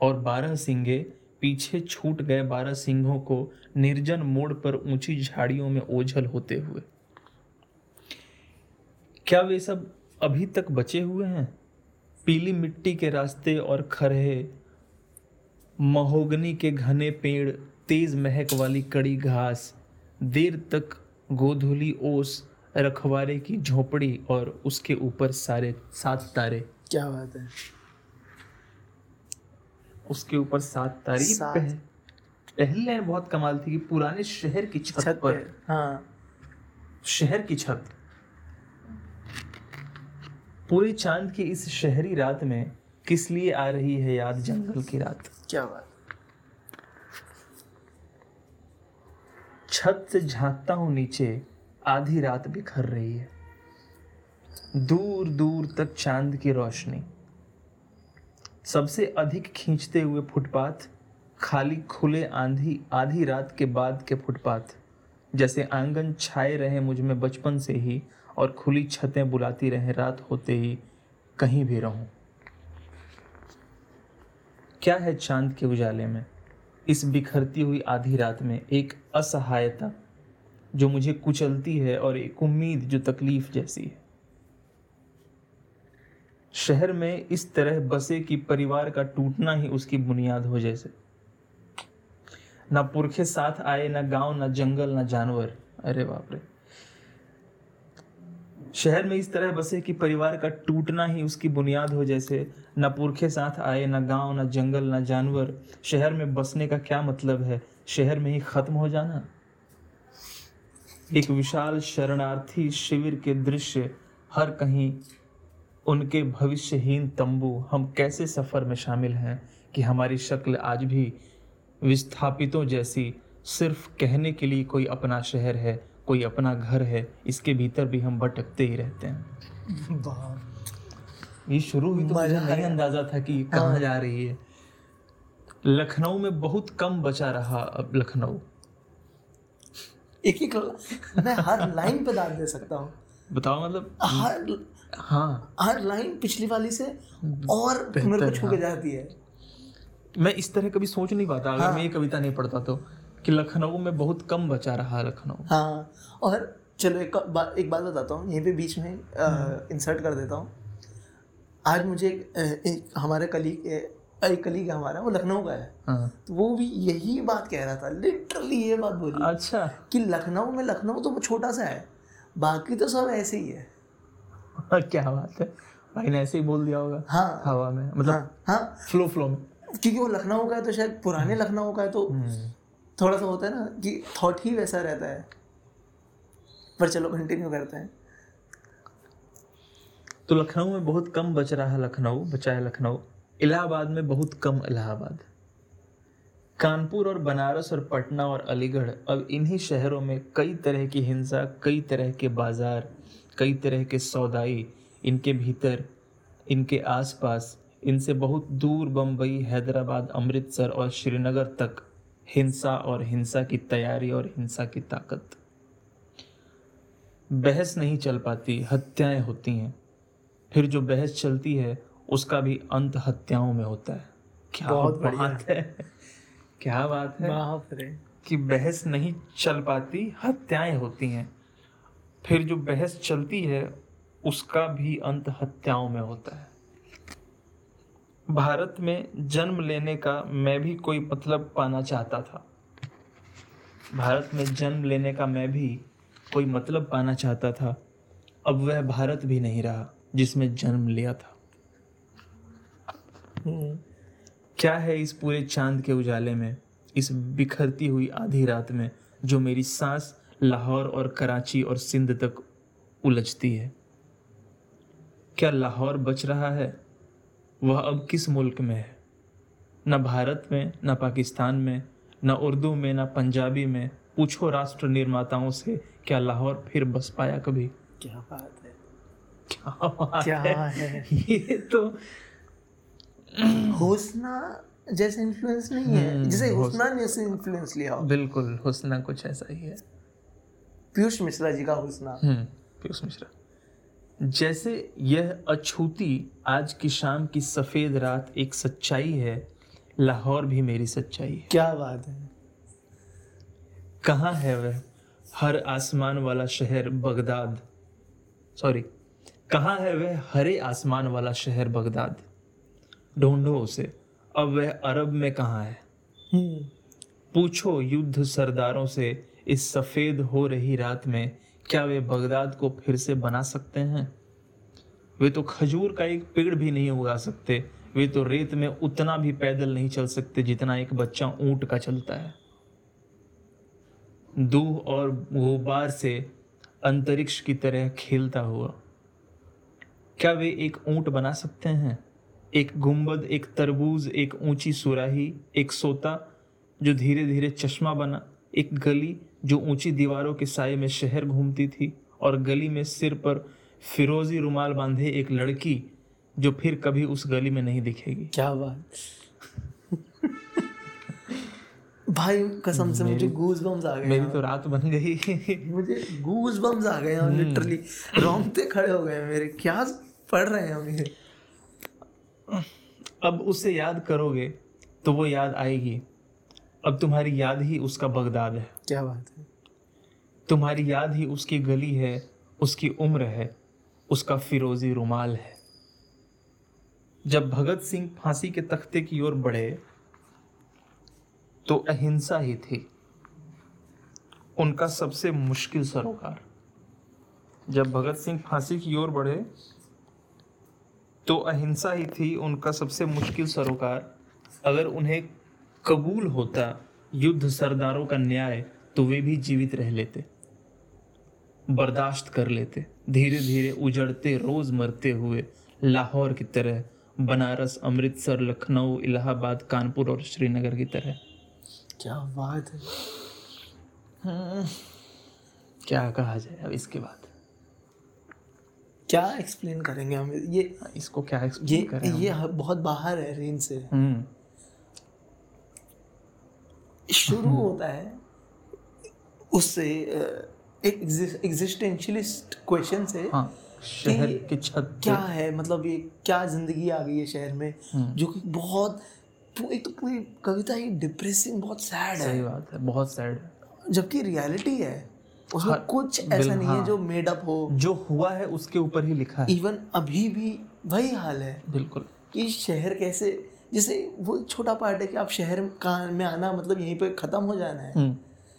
और बारह सिंगे पीछे छूट गए बारह सिंहों को निर्जन मोड़ पर ऊँची झाड़ियों में ओझल होते हुए। क्या वे सब अभी तक बचे हुए हैं? पीली मिट्टी के रास्ते और खरहे, महोगनी के घने पेड़, तेज महक वाली कड़ी घास, देर तक गोधुली ओस, रखवारे की झोपड़ी और उसके ऊपर सारे सात तारे। क्या बात है। उसके ऊपर सात तारे ये सात। पह- पहली बहुत कमाल थी कि पुराने शहर की छत, छत पर। हाँ। शहर की छत। पूरे चाँद की इस शहरी रात में किस लिए आ रही है याद जंगल की रात? क्या बात। छत से झांकता हूँ नीचे आधी रात बिखर रही है। दूर दूर तक चाँद की रोशनी। सबसे अधिक खींचते हुए फुटपाथ, खाली खुले आंधी, आधी रात के बाद के फुटपाथ। जैसे आँगन छाए रहे मुझमें बचपन से ही और खुली छतें बुलाती रहे रात होते ही कहीं भी रहूँ। क्या है चाँद के उजाले में? इस बिखरती हुई आधी रात में एक असहायता, जो मुझे कुचलती है और एक उम्मीद, जो तकलीफ़ जैसी है। शहर में इस तरह बसे कि परिवार का टूटना ही उसकी बुनियाद हो जैसे। ना पुरखे साथ आए, ना गाँव, ना जंगल, ना जानवर। अरे बाप रे। शहर में इस तरह बसे कि परिवार का टूटना ही उसकी बुनियाद हो जैसे। न पुरखे साथ आए, न गाँव, न जंगल, न जानवर। शहर में बसने का क्या मतलब है? शहर में ही खत्म हो जाना। एक विशाल शरणार्थी शिविर के दृश्य हर कहीं उनके भविष्यहीन तंबू हम कैसे सफ़र में शामिल हैं कि हमारी शक्ल आज भी विस्थापितों जैसी सिर्फ़ कहने के लिए कोई अपना शहर है कोई अपना घर है इसके भीतर भी हम भटकते ही रहते हैं। ये शुरू हुई तो मुझे नहीं अंदाज़ा था कि कहाँ जा रही है। लखनऊ में बहुत कम बचा रहा अब लखनऊ। एक एक मैं हर लाइन पे दाग दे सकता हूँ। बताओ मतलब हर हाँ। हर लाइन पिछली वाली से और मेरे को छू के जाती है। मैं इस तरह कभी सोच नहीं पाता अगर हाँ। मैं ये कविता नहीं पढ़ता तो कि लखनऊ में बहुत कम बचा रहा लखनऊ। हाँ और चलो एक बा, एक बात बताता हूँ यहीं पे बीच में इंसर्ट कर देता हूँ। आज मुझे एक, एक हमारे कलीग एक कलीग है हमारा वो लखनऊ का है। हाँ। तो वो भी यही बात कह रहा था लिटरली ये बात बोली अच्छा। कि लखनऊ में लखनऊ तो छोटा सा है बाकी तो सब ऐसे ही है। (laughs) क्या बात है? भाई ने ऐसे ही बोल दिया होगा हाँ। हवा में मतलब हाँ हाँ। फ्लो फ्लो में। क्योंकि वो लखनऊ का है तो शायद पुराने लखनऊ का है तो थोड़ा सा होता है ना कि थॉट ही वैसा रहता है। पर चलो कंटिन्यू करते हैं। तो लखनऊ में बहुत कम बच रहा है लखनऊ बचा है लखनऊ। इलाहाबाद में बहुत कम इलाहाबाद। कानपुर और बनारस और पटना और अलीगढ़ अब इन्हीं शहरों में कई तरह की हिंसा कई तरह के बाज़ार कई तरह के सौदाई इनके भीतर इनके आसपास इनसे बहुत दूर बम्बई हैदराबाद अमृतसर और श्रीनगर तक हिंसा और हिंसा की तैयारी और हिंसा की ताकत। बहस नहीं चल पाती हत्याएँ होती हैं। फिर जो बहस चलती है उसका भी अंत हत्याओं में होता है। क्या बहुत। बात है। क्या बात है कि बहस नहीं चल पाती हत्याएँ होती हैं। फिर जो बहस चलती है उसका भी अंत हत्याओं में होता है। भारत में जन्म लेने का मैं भी कोई मतलब पाना चाहता था। भारत में जन्म लेने का मैं भी कोई मतलब पाना चाहता था। अब वह भारत भी नहीं रहा जिसमें जन्म लिया था। हम्म, क्या है इस पूरे चाँद के उजाले में इस बिखरती हुई आधी रात में जो मेरी सांस लाहौर और कराची और सिंध तक उलझती है। क्या लाहौर बच रहा है? वह अब किस मुल्क में है? न भारत में न पाकिस्तान में न उर्दू में न पंजाबी में। पूछो राष्ट्र निर्माताओं से क्या लाहौर फिर बस पाया कभी? क्या बात है। क्या बात क्या है? है? ये तो हुस्ना जैसे इन्फ्लुएंस नहीं है। हम्म, जैसे हुस- हुस्ना ने इन्फ्लुएंस लिया बिल्कुल हुस्ना कुछ ऐसा ही है। पीयूष मिश्रा जी का हुस्ना। हम्म पीयूष मिश्रा। जैसे यह अछूती आज की शाम की सफ़ेद रात एक सच्चाई है लाहौर भी मेरी सच्चाई है। क्या बात है। कहाँ है वह? हर आसमान वाला शहर बगदाद। सॉरी कहाँ है वह हरे आसमान वाला शहर बगदाद? ढूंढो उसे अब वह अरब में कहाँ है? हम्म। पूछो युद्ध सरदारों से इस सफ़ेद हो रही रात में क्या वे बगदाद को फिर से बना सकते हैं? वे तो खजूर का एक पेड़ भी नहीं उगा सकते। वे तो रेत में उतना भी पैदल नहीं चल सकते जितना एक बच्चा ऊँट का चलता है। दूह और गुबार से अंतरिक्ष की तरह खेलता हुआ। क्या वे एक ऊँट बना सकते हैं? एक गुंबद, एक तरबूज, एक ऊँची सुराही, एक सोता जो धीरे धीरे चश्मा बना, एक गली जो ऊँची दीवारों के साय में शहर घूमती थी और गली में सिर पर फिरोजी रुमाल बांधे एक लड़की जो फिर कभी उस गली में नहीं दिखेगी। क्या बात। भाई कसम से मुझे गूज बम्स आ गए मेरी तो रात बन गई। मुझे गूज बम्स आ गए लिटरली रोंगटे खड़े हो गए मेरे। क्या पढ़ रहे हैं हम ये? अब उसे याद करोगे तो वो याद आएगी। अब तुम्हारी याद ही उसका बगदाद है। क्या बात है? तुम्हारी याद ही उसकी गली है उसकी उम्र है उसका फिरोजी रुमाल है। जब भगत सिंह फांसी के तख्ते की ओर बढ़े तो अहिंसा ही थी। उनका सबसे मुश्किल सरोकार। जब भगत सिंह फांसी की ओर बढ़े तो अहिंसा ही थी उनका सबसे मुश्किल सरोकार। अगर उन्हें कबूल होता युद्ध सरदारों का न्याय तो वे भी जीवित रह लेते बर्दाश्त कर लेते। धीरे धीरे उजड़ते रोज मरते हुए लाहौर की तरह बनारस अमृतसर लखनऊ इलाहाबाद कानपुर और श्रीनगर की तरह। क्या बात है? क्या कहा जाए अब इसके बाद? क्या एक्सप्लेन करेंगे हम? ये इसको क्या ये करें ये बहुत बाहर है रेंज से। हम्म। शुरू होता है उससे एक एग्जिस्टेंशियलिस्ट क्वेश्चन से हाँ शहर की छत क्या है? मतलब ये क्या ज़िंदगी आ गई है शहर में? हम्म। जो कि बहुत एक तो पूरी कविता ही डिप्रेसिंग बहुत सैड है। सही है बात है बहुत सैड जबकि रियलिटी है उसमें हाँ, कुछ ऐसा नहीं है हाँ। जो मेड अप हो। जो हुआ है उसके ऊपर ही लिखा है। इवन अभी भी वही हाल है बिल्कुल। कि शहर कैसे जैसे वो छोटा पार्ट है कि आप शहर में आना मतलब यहीं पे खत्म हो जाना है। हम्म।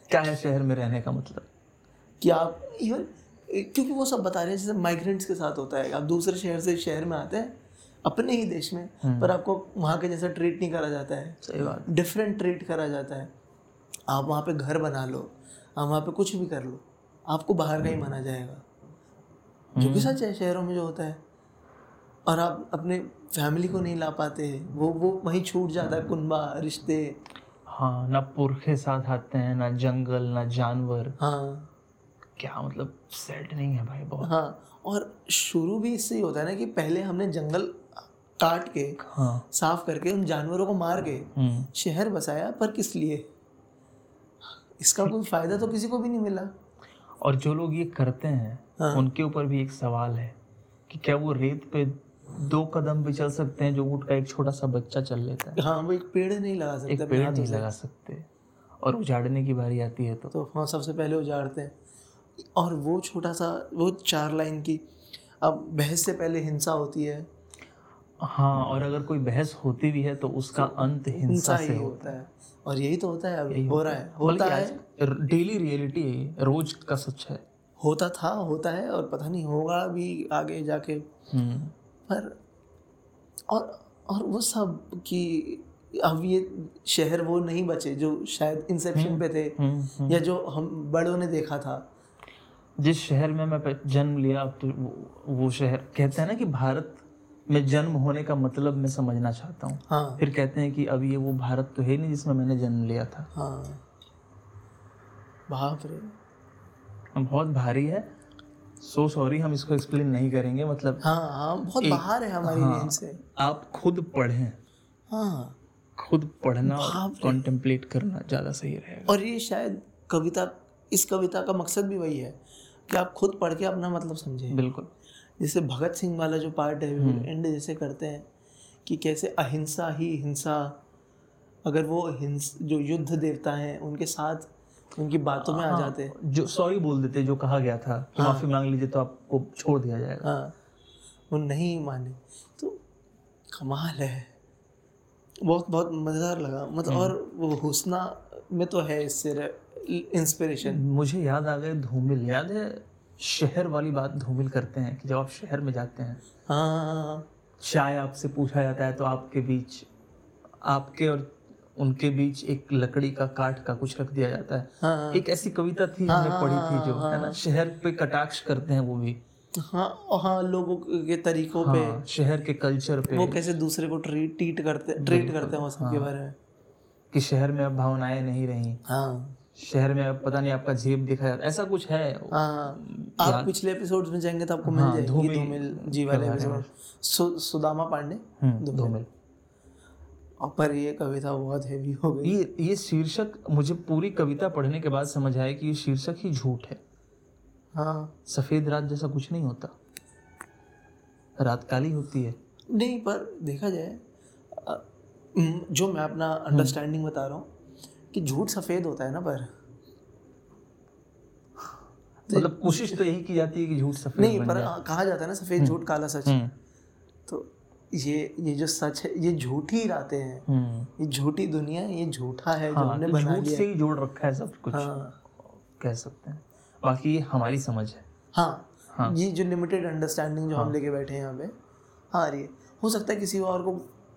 क्या है शहर में रहने का मतलब? कि आप इवन क्योंकि वो सब बता रहे हैं जैसे माइग्रेंट्स के साथ होता है। आप दूसरे शहर से शहर में आते हैं अपने ही देश में पर आपको वहाँ के जैसा ट्रीट नहीं करा जाता है। सही बात। डिफरेंट ट्रीट करा जाता है। आप वहाँ पे घर बना लो आप वहाँ पे कुछ भी कर लो आपको बाहर का ही माना जाएगा। जो कि सच है शहरों में जो होता है। और आप अपने फैमिली को नहीं ला पाते वो वो वहीं छूट जाता है कुनबा रिश्ते। हाँ ना पुरखे साथ आते हैं ना जंगल ना जानवर। हाँ। क्या मतलब सेट नहीं है भाई बहुत। हाँ और शुरू भी इससे ही होता है ना कि पहले हमने जंगल काट के हाँ। साफ़ करके उन जानवरों को मार के हम्म। शहर बसाया पर किस लिए? इसका कोई फ़ायदा तो किसी को भी नहीं मिला। और जो लोग ये करते हैं हाँ। उनके ऊपर भी एक सवाल है कि क्या वो रेत पे दो कदम भी चल सकते हैं जो ऊँट का एक छोटा सा बच्चा चल लेता है। हाँ वो एक पेड़ नहीं लगा सकते अपने पेड़ नहीं लगा सकते। और उजाड़ने की बारी आती है तो। तो हाँ सबसे पहले उजाड़ते हैं। और वो छोटा सा वो चार लाइन की अब बहस से पहले हिंसा होती है। हाँ और अगर कोई बहस होती भी है तो उसका तो अंत हिंसा हिंसा से ही होता है। और यही तो होता है अब हो रहा है। होता है। डेली रियलिटी है रोज का सच है। होता था होता है और पता नहीं होगा भी आगे जाके। हम्म। पर और और वो सब कि अब ये शहर वो नहीं बचे जो शायद इंसेप्शन पे थे हम्म, हम्म। या जो हम बड़ों ने देखा था। जिस शहर में मैं जन्म लिया तो वो, वो शहर कहते हैं ना कि भारत में जन्म होने का मतलब मैं समझना चाहता हूँ। हाँ। फिर कहते हैं कि अब ये वो भारत तो है नहीं जिसमें मैंने जन्म लिया था। हाँ। बाप रे। बहुत भारी है। सो so सॉरी हम इसको एक्सप्लेन नहीं करेंगे मतलब हाँ हाँ बहुत बाहर है हमारी हाँ, रेंज से। आप खुद पढ़ें। हाँ। खुद पढ़ना कॉन्टेम्पलेट करना ज़्यादा सही रहेगा। और ये शायद कविता इस कविता का मकसद भी वही है कि आप खुद पढ़ के अपना मतलब समझें। बिल्कुल। जैसे भगत सिंह वाला जो पार्ट है एंड जैसे करते हैं कि कैसे अहिंसा ही हिंसा अगर वो हिंस जो युद्ध देवता हैं उनके साथ उनकी बातों में आ जाते हैं। जो सॉरी बोल देते जो कहा गया था कि माफ़ी मांग लीजिए तो आपको छोड़ दिया जाएगा। हाँ वो नहीं माने। तो कमाल है। बहुत बहुत मज़ेदार लगा। मतलब और वो हुस्ना में तो है इससे इंस्पिरेशन मुझे याद आ गए धूमिल। याद है शहर वाली बात धूमिल करते हैं कि जब आप शहर में जाते हैं हाँ हाँ, हाँ चाय आपसे पूछा जाता है तो आपके बीच आपके और उनके बीच एक लकड़ी का काट का कुछ रख दिया जाता है। हाँ। हाँ एक ऐसी कविता थी हाँ, हमने पढ़ी थी जो है ना? शहर पे कटाक्ष करते हैं वो भी। हाँ हाँ लोगों के तरीकों हाँ, पे। हाँ, शहर के कल्चर पे। वो कैसे दूसरे को ट्रीट ट्रीट करते ट्रीट करते हैं वो सबके बारे में। कि शहर में अब भावनाएँ नहीं रही। हाँ। शहर में अब पता नहीं आपका जेब दिखा जाता ऐसा कुछ है? हाँ आप पिछले एपिसोड्स में जाएँगे तो आपको मिल जाएगी धूमिल जी वाले एपिसोड सुदामा पांडे हम्म, धूमिल। पर ये कविता बहुत हैवी हो गई। ये ये शीर्षक मुझे पूरी कविता पढ़ने के बाद समझ आया कि ये शीर्षक ही झूठ है। हाँ। सफ़ेद रात जैसा कुछ नहीं होता। रात काली होती है। नहीं पर देखा जाए जो मैं अपना अंडरस्टैंडिंग बता रहा हूँ कि झूठ सफ़ेद होता है ना पर। मतलब कोशिश तो यही की जाती है कि झूठ सफ़ेद नहीं पर कहा जाता है ना सफ़ेद झूठ काला सच। हम्म, तो ये ये जो सच है ये झूठी रातें हैं। हम्म। ये झूठी दुनिया ये झूठा है हाँ, जो हमने बना लिया से ही। जोड़ रखा है सब कुछ। हाँ। कह सकते हैं। बाकी ये हमारी समझ है। हाँ। हाँ। ये जो लिमिटेड अंडरस्टैंडिंग जो हाँ, हम लेके बैठे हैं यहाँ पे हाँ ये हो सकता है किसी और को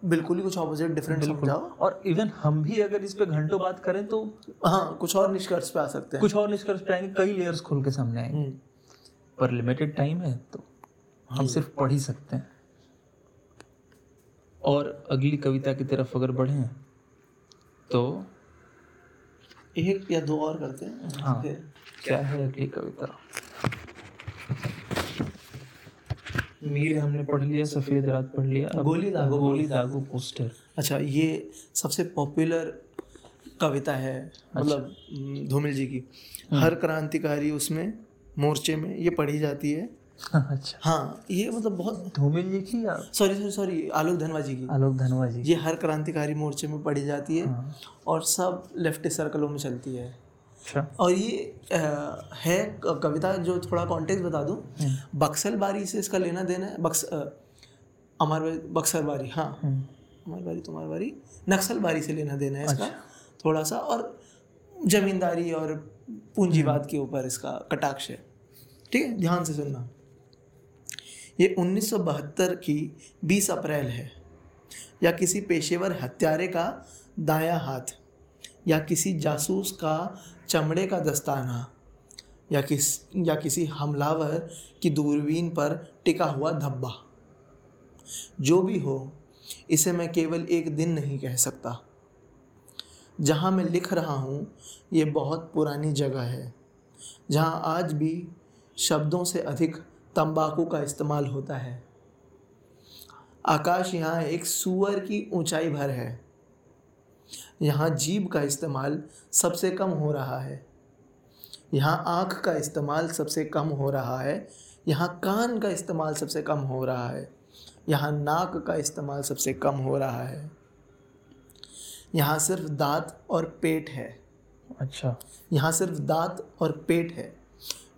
बिल्कुल ही कुछ ऑपोजिट डिफरेंट समझाओ। और इवन हम भी अगर इस पे घंटों बात करें तो हाँ कुछ और निष्कर्ष पे आ सकते हैं। कुछ और निष्कर्ष पे आएँगे कई लेयर्स खोल के सामने आएँगे। हम्म, पर लिमिटेड टाइम है तो हम सिर्फ़ पढ़ ही सकते हैं। और अगली कविता की तरफ़ अगर बढ़ें तो एक या दो और करते हैं हाँ। क्या है अगली कविता? मीर हमने पढ़ लिया सफ़ेद रात पढ़ लिया गोली दागो गोली दागो। पोस्टर। अच्छा ये सबसे पॉपुलर कविता है मतलब हम्म, धूमिल जी की। हर क्रांतिकारी उसमें मोर्चे में ये पढ़ी जाती है (laughs) अच्छा। हाँ ये मतलब बहुत धूमिल जी की सॉरी सॉरी सॉरी आलोक धनवा जी की। आलोक धनवा जी ये हर क्रांतिकारी मोर्चे में पढ़ी जाती है हाँ। और सब लेफ़्ट सर्कलों में चलती है। अच्छा। और ये अ, है कविता जो थोड़ा कॉन्टेक्स्ट बता दूँ। बक्सल बारी से इसका लेना देना है। बक्स अमर बारी- बक्सर बारी हाँ। हम्म, अमर बारी तुम्हार बारी नक्सल बारी से लेना देना है इसका। अच्छा। थोड़ा सा और जमींदारी और पूंजीवाद के ऊपर इसका कटाक्ष है। ठीक है? ध्यान से सुनना। ये 1972 की 20 अप्रैल है। या किसी पेशेवर हत्यारे का दायां हाथ, या किसी जासूस का चमड़े का दस्ताना, या किस, या किसी हमलावर की दूरबीन पर टिका हुआ धब्बा। जो भी हो, इसे मैं केवल एक दिन नहीं कह सकता। जहाँ मैं लिख रहा हूँ, ये बहुत पुरानी जगह है, जहाँ आज भी शब्दों से अधिक तंबाकू का इस्तेमाल होता है। आकाश यहाँ एक सुअर की ऊंचाई भर है। यहाँ जीभ का इस्तेमाल सबसे कम हो रहा है। यहाँ आँख का इस्तेमाल सबसे कम हो रहा है। यहाँ कान का इस्तेमाल सबसे कम हो रहा है। यहाँ नाक का इस्तेमाल सबसे कम हो रहा है। यहाँ सिर्फ़ दांत और पेट है। अच्छा। यहाँ सिर्फ़ दांत और पेट है।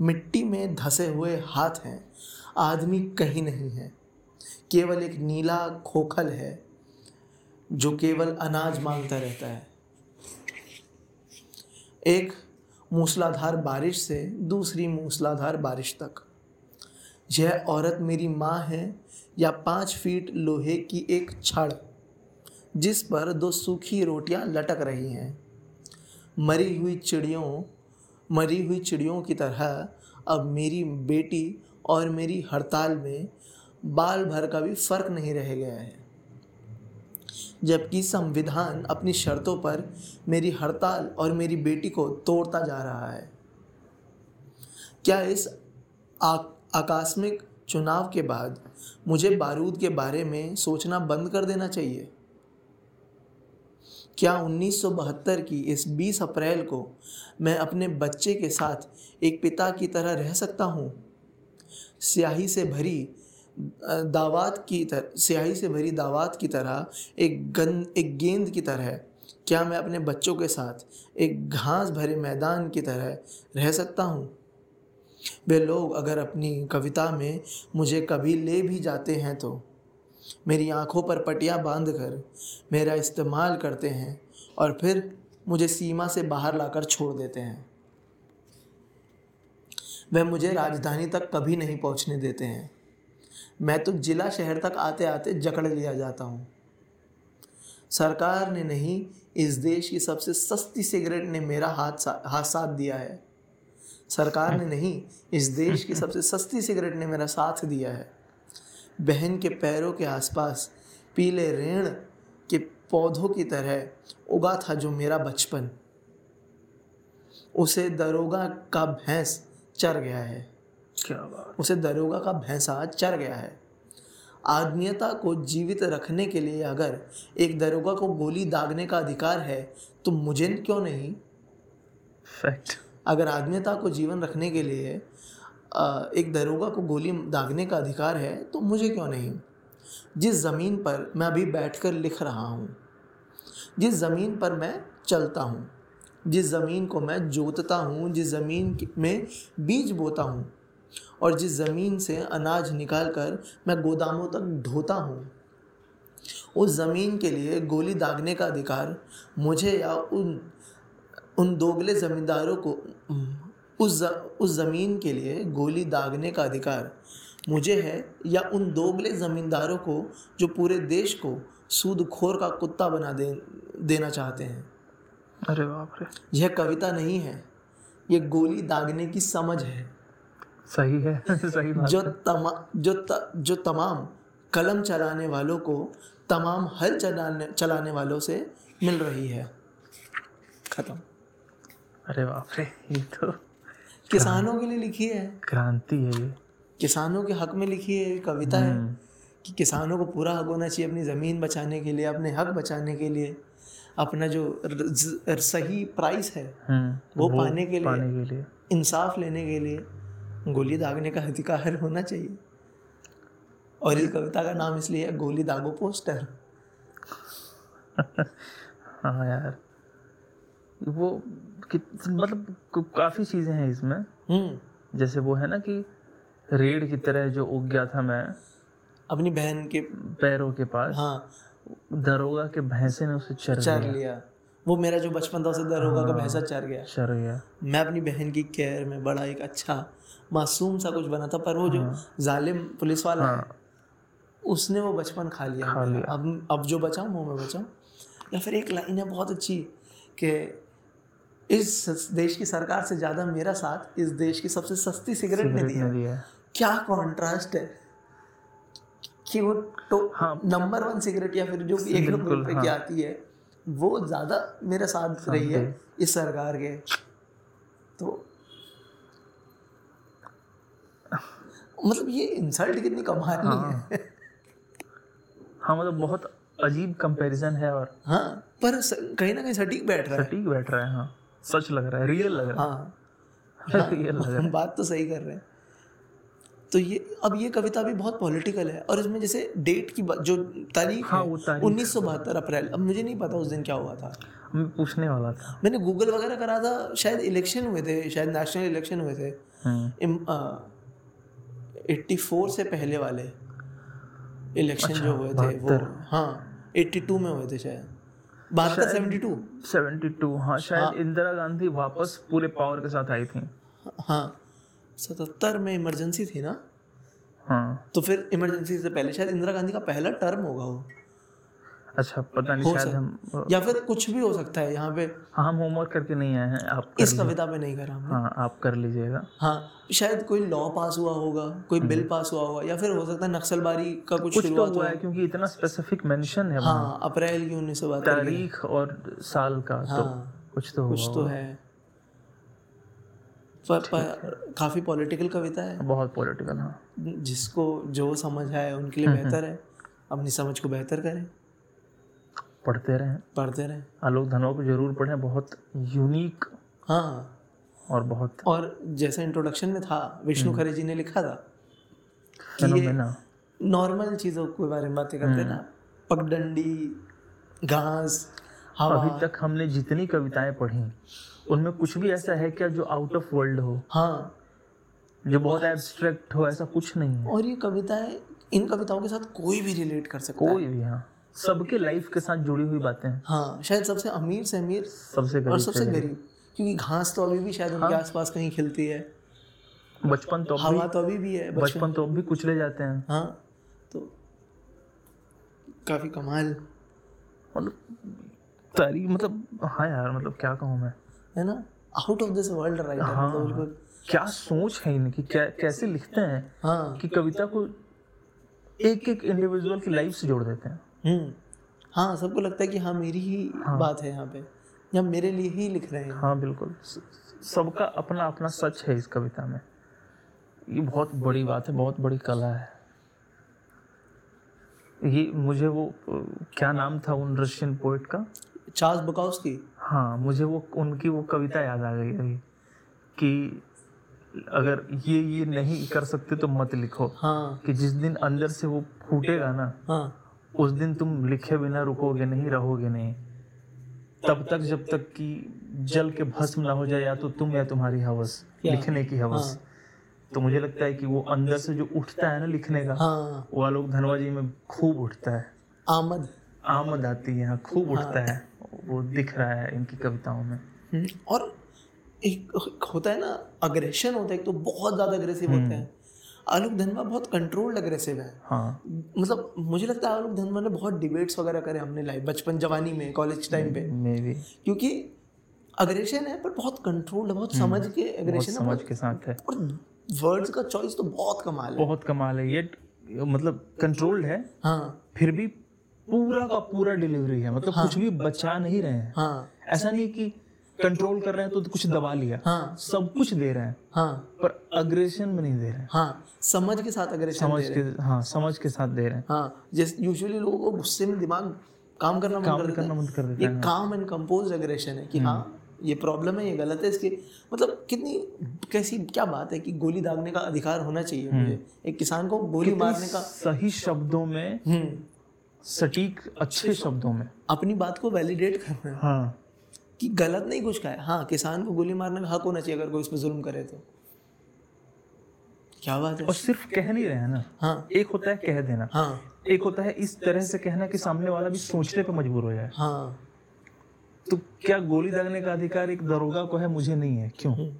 मिट्टी में धसे हुए हाथ हैं। आदमी कहीं नहीं है। केवल एक नीला खोखल है, जो केवल अनाज माँगता रहता है। एक मूसलाधार बारिश से दूसरी मूसलाधार बारिश तक। यह औरत मेरी माँ है या पाँच फीट लोहे की एक छड़, जिस पर दो सूखी रोटियाँ लटक रही हैं। मरी हुई चिड़ियों मरी हुई चिड़ियों की तरह अब मेरी बेटी और मेरी हड़ताल में बाल भर का भी फ़र्क नहीं रह गया है। जबकि संविधान अपनी शर्तों पर मेरी हड़ताल और मेरी बेटी को तोड़ता जा रहा है। क्या इस आकस्मिक चुनाव के बाद मुझे बारूद के बारे में सोचना बंद कर देना चाहिए? क्या 1972 की इस 20 अप्रैल को मैं अपने बच्चे के साथ एक पिता की तरह रह सकता हूँ? स्याही से भरी दावात की तरह स्याही से भरी दावात की तरह एक गन, एक गेंद की तरह क्या मैं अपने बच्चों के साथ एक घास भरे मैदान की तरह रह सकता हूँ? वे लोग अगर अपनी कविता में मुझे कभी ले भी जाते हैं तो मेरी आँखों पर पटिया बाँध कर मेरा इस्तेमाल करते हैं और फिर मुझे सीमा से बाहर लाकर छोड़ देते हैं। वह मुझे राजधानी तक कभी नहीं पहुँचने देते हैं। मैं तो जिला शहर तक आते आते जकड़ लिया जाता हूँ। सरकार ने नहीं इस देश की सबसे सस्ती सिगरेट ने मेरा हाथ सा, हाथ साथ दिया है। सरकार ने नहीं इस देश की सबसे सस्ती सिगरेट ने मेरा साथ दिया है। बहन के पैरों के आसपास पीले रेण के पौधों की तरह उगा था जो मेरा बचपन। उसे दरोगा का भैंस चर गया है। क्या बात। उसे दरोगा का भैंसा चर गया है। आदमीयता को जीवित रखने के लिए अगर एक दरोगा को गोली दागने का अधिकार है तो मुझे क्यों नहीं? फैक्ट अगर आदमीयता को जीवन रखने के लिए एक दरोगा को गोली दागने का अधिकार है तो मुझे क्यों नहीं? जिस ज़मीन पर मैं अभी बैठकर लिख रहा हूँ, जिस ज़मीन पर मैं चलता हूँ, जिस ज़मीन को मैं जोतता हूँ, जिस ज़मीन में बीज बोता हूँ, और जिस ज़मीन से अनाज निकाल कर मैं गोदामों तक ढोता हूँ, उस ज़मीन के लिए गोली दागने का अधिकार मुझे या उन उन दोगले ज़मींदारों को उस ज, उस ज़मीन के लिए गोली दागने का अधिकार मुझे है या उन दोगले ज़मींदारों को जो पूरे देश को सूद खोर का कुत्ता बना दे देना चाहते हैं? अरे बाप रे। यह कविता नहीं है ये गोली दागने की समझ है। सही है (laughs) सही बात जो तमा जो त, जो तमाम कलम चलाने वालों को तमाम हल चलाने चलाने वालों से मिल रही है। खत्म। अरे बाप रे ये तो किसानों के लिए लिखी है। क्रांति है ये। किसानों के हक में लिखी है कविता है कि किसानों को पूरा हक होना चाहिए अपनी ज़मीन बचाने के लिए अपने हक बचाने के लिए अपना जो सही प्राइस है वो, वो पाने के लिए पाने के लिए। इंसाफ लेने के लिए गोली दागने का अधिकार होना चाहिए। और इस कविता का नाम इसलिए है गोली दागो पोस्टर। (laughs) हाँ यार। वो मतलब काफ़ी चीज़ें हैं इसमें। हम्म। जैसे वो है ना कि रेड की तरह जो उग गया था मैं अपनी बहन के पैरों के पास हाँ। दरोगा के भैंसे ने उसे चर चर लिया लिया। वो मेरा जो बचपन था उसे दरोगा का भैंसा चर गया। चर गया। मैं अपनी बहन की केयर में बड़ा एक अच्छा मासूम सा कुछ बना था पर वो जो जालिम पुलिस वाला है। उसने वो बचपन खा लिया। खा लिया। अब अब जो बचाऊं वो मैं बचाऊं। या फिर एक लाइन है बहुत अच्छी कि इस देश की सरकार से ज़्यादा मेरा साथ इस देश की सबसे सस्ती सिगरेट ने दिया दिया क्या कॉन्ट्रास्ट है? कि वो तो हाँ। नंबर वन सिगरेट या फिर जो कि एक बिल्कुल, रुपए की आती है वो ज़्यादा मेरा साथ रही है इस सरकार के। तो मतलब ये इंसल्ट कितनी कमाल है। हाँ। मतलब बहुत अजीब कंपैरिजन है और हाँ पर कहीं ना कहीं सटीक बैठ रहा है। सटीक बैठ रहा है हाँ। सच लग रहा है रियल लग रहा हाँ। है। रियल लग रहा है। (laughs) हम बात तो सही कर रहे हैं। तो ये अब ये कविता भी बहुत पॉलिटिकल है और इसमें जैसे डेट की जो तारीख हाँ, वो तारीख उन्नीस सौ बहत्तर अप्रैल। अब मुझे नहीं पता उस दिन क्या हुआ था। मैं पूछने वाला था। मैंने गूगल वगैरह करा था शायद इलेक्शन हुए थे शायद नेशनल इलेक्शन हुए थे। हम्म, एट्टी फोर से पहले वाले इलेक्शन अच्छा, जो हुए थे वो हाँ एट्टी टू में हुए थे शायद। बहत्तर सेवेंटी टू 72 हाँ शायद इंदिरा गांधी वापस पूरे पावर के साथ आई थी। हाँ सतहत्तर में इमरजेंसी थी ना? हाँ। तो फिर इमरजेंसी से पहले शायद इंदिरा गांधी का पहला टर्म होगा वो। अच्छा पता नहीं शायद हम या फिर कुछ भी हो सकता है यहाँ पे। हाँ हम होमवर्क करके नहीं आए हैं आप इस कविता पे नहीं करा हमने। हाँ आप कर लीजिएगा। हाँ शायद कोई लॉ पास हुआ होगा कोई बिल पास हुआ होगा या फिर हो सकता है नक्सलबारी का कुछ हम्म। कुछ तो हुआ है। क्योंकि इतना स्पेसिफिक मेंशन है हाँ अप्रैल की उन्नीस सौ तारीख और साल का तो हाँ कुछ तो कुछ तो है। पर, पर काफ़ी पॉलिटिकल कविता है। बहुत पॉलिटिकल हाँ। जिसको जो समझ आए उनके लिए बेहतर है। अपनी समझ को बेहतर करें। पढ़ते रहें। पढ़ते रहें। आलोक धनवा को ज़रूर पढ़ें बहुत यूनिक हाँ। और बहुत और जैसे इंट्रोडक्शन में था विष्णु खरे जी ने लिखा था कि नॉर्मल चीज़ों के बारे में बातें करते ना पगडंडी घास हवा। अभी तक हमने जितनी कविताएँ पढ़ी उनमें कुछ भी ऐसा है क्या जो आउट ऑफ़ वर्ल्ड हो? हाँ। जो बहुत एब्स्ट्रैक्ट हो ऐसा कुछ नहीं है। और ये कविताएँ इन कविताओं के साथ कोई भी रिलेट कर सकता है। कोई भी हाँ। सबके लाइफ के साथ जुड़ी हुई बातें हैं। हाँ शायद सबसे अमीर से अमीर सबसे गरीब और सबसे गरीब। क्योंकि घास तो अभी भी शायद हाँ। उनके आसपास कहीं खिलती है। बचपन तो हवा तो अभी भी है बचपन। तो अभी कुचले जाते हैं। हाँ तो काफ़ी कमाल। मतलब तारी मतलब हाँ यार मतलब क्या कहूँ मैं? है ना? Out of this world writer हाँ। मतलब बिल्कुल। क्या सोच है इनकी? क्या कैसे लिखते हैं हाँ। कि कविता को एक एक इंडिविजुअल की लाइफ से जोड़ देते हैं? हाँ सबको लगता है कि हाँ मेरी ही हाँ। बात है यहाँ पे। या मेरे लिए ही लिख रहे हैं। हाँ बिल्कुल। सबका अपना अपना सच है इस कविता में। ये बहुत बड़ी बात है बहुत बड़ी कला है। ये मुझे वो क्या नाम था उन रशियन पोइट का? चार्ल्स बुकाउस्की हाँ मुझे वो उनकी वो कविता याद आ गई अभी कि अगर ये ये नहीं कर सकते तो मत लिखो। हाँ। कि जिस दिन अंदर से वो फूटेगा ना हाँ। उस दिन तुम लिखे बिना रुकोगे नहीं रहोगे नहीं। तब तक जब तक कि जल के भस्म ना हो जाए या तो तुम या तुम्हारी हवस लिखने की हवस। तो मुझे लगता है कि वो अंदर से जो उठता है ना लिखने का हाँ। वो आलोक धनवा जी में खूब उठता है। आमद। आमद आती है हाँ, खूब उठता है। वो दिख रहा है इनकी कविताओं में। हम्म, और एक होता है ना अग्रेशन होता है तो बहुत ज़्यादा अग्रेसिव होते हैं। आलोक धनवा बहुत कंट्रोल्ड अग्रेसिव है। हाँ। मतलब मुझे लगता है आलोक धनवा ने बहुत डिबेट्स वगैरह करे हमने लाइफ बचपन जवानी में कॉलेज टाइम पे। मे भी क्योंकि अग्रेशन है पर बहुत कंट्रोल्ड बहुत समझ के अग्रेशन है समझ के साथ है। और वर्ड्स का चॉइस तो बहुत कमाल है। बहुत कमाल है ये मतलब कंट्रोल्ड है हाँ। फिर भी पूरा का पूरा डिलीवरी है मतलब हाँ, कुछ भी बचा नहीं रहे हैं। हाँ। ऐसा नहीं कि कंट्रोल कर रहे हैं तो कुछ दबा लिया। हाँ। सब कुछ दे रहे हैं। हाँ। पर अग्रेशन में नहीं दे रहे हैं। हाँ समझ के साथ अग्रेशन समझ के हाँ। समझ के साथ दे रहे हैं। हाँ जैसे यूजुअली लोगों को गुस्से में दिमाग काम करना बंद कर करना बंद कर देते ये काम एंड कंपोज अग्रेशन है कि हाँ ये प्रॉब्लम है ये गलत है इसकी मतलब कितनी कैसी क्या बात है कि गोली दागने का अधिकार होना चाहिए मुझे? एक किसान को गोली मारने का सही शब्दों में हम्म। सटीक अच्छे शब्दों। में। अपनी बात को वैलिडेट करना है। हाँ। कि गलत नहीं कुछ का है। हाँ किसान को गोली मारने का हक होना चाहिए अगर कोई उस पर जुल्म करे तो। क्या बात है? और सिर्फ़ कह नहीं रहे हैं ना? हाँ। एक होता है कह देना। हाँ। एक होता है इस तरह से कहना कि सामने वाला भी सोचने पे मजबूर हो जाए। हाँ। तो क्या गोली दागने का अधिकार एक दरोगा को है? मुझे नहीं है। क्यों? हम्म,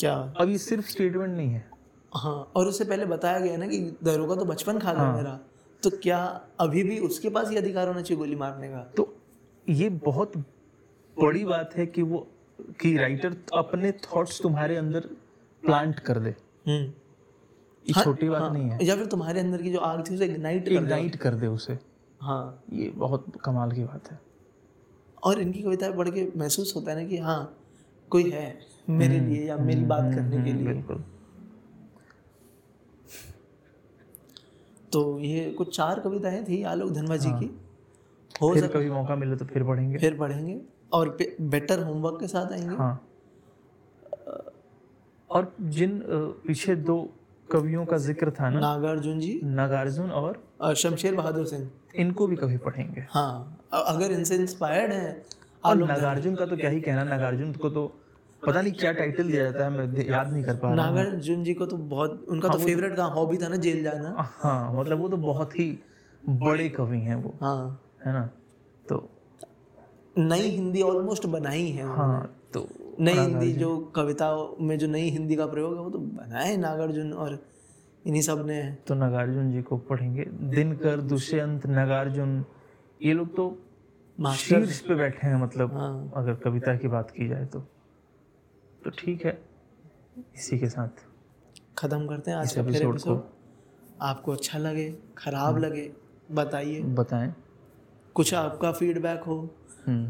क्या? अब ये सिर्फ़ स्टेटमेंट नहीं है। हाँ और उससे पहले बताया गया ना कि दरोगा तो बचपन खा गया मेरा। तो क्या अभी भी उसके पास ही अधिकार होना चाहिए गोली मारने का? तो ये बहुत बड़ी बात है कि वो कि राइटर अपने थॉट्स तुम्हारे अंदर प्लांट कर दे। हम्म। छोटी बात हाँ, नहीं है। या फिर तुम्हारे अंदर की जो आग थी उसे इग्नाइट कर इग्नाइट कर दे उसे। हाँ। ये बहुत कमाल की बात है। और इनकी कविताएँ पढ़ के महसूस होता है ना कि हाँ कोई है मेरे लिए या मेरी बात करने के लिए। बिल्कुल। तो ये कुछ चार कविताएँ थी आलोक धनवा जी की। हो फिर सक कभी मौका मिले तो फिर पढ़ेंगे। फिर पढ़ेंगे। और बेटर होमवर्क के साथ आएँगे? हाँ। और जिन पीछे दो कवियों का ज़िक्र था ना नागार्जुन जी। नागार्जुन और शमशेर बहादुर सिंह। इनको भी कभी पढ़ेंगे। हाँ। अगर इनसे इंस्पायर्ड हैं और नागार्जुन का तो क्या ही कहना नागार्जुन को तो पता नहीं क्या टाइटल दिया जाता है मैं याद नहीं कर पा रहा नागार्जुन जी को तो बहुत उनका तो फेवरेट का हॉबी था ना जेल जाना। हाँ मतलब वो तो बहुत ही बड़े कवि हैं वो हाँ। है ना? तो नई हिंदी ऑलमोस्ट बनाई है हाँ तो नई हिंदी जो। कविता में जो नई हिंदी का प्रयोग है वो तो बनाए नागार्जुन और इन्हीं सबने। तो नागार्जुन जी को पढ़ेंगे। दिनकर दुष्यंत नागार्जुन। ये लोग तो शीर्ष पे बैठे हैं मतलब हाँ। अगर कविता की बात की जाए तो। तो ठीक है इसी के साथ। खत्म करते हैं आज का फिर एपिसोड को। आपको अच्छा लगे खराब लगे बताइए। बताएँ। कुछ आपका फीडबैक हो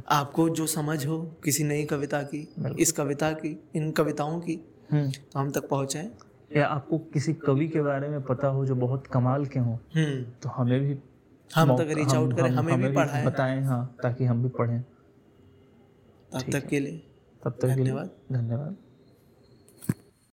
आपको जो समझ हो किसी नई कविता की इस कविता की इन कविताओं की हम्म। तो हम तक पहुँचे या आपको किसी कवि के बारे में पता हो जो बहुत कमाल के हों हम्म। तो हमें भी हम तक रीच आउट करें हम- हमें भी पढ़ाएँ। बताएँ हाँ ताकि हम भी पढ़ें। तब तक के लिए तब तक धन्यवाद। धन्यवाद।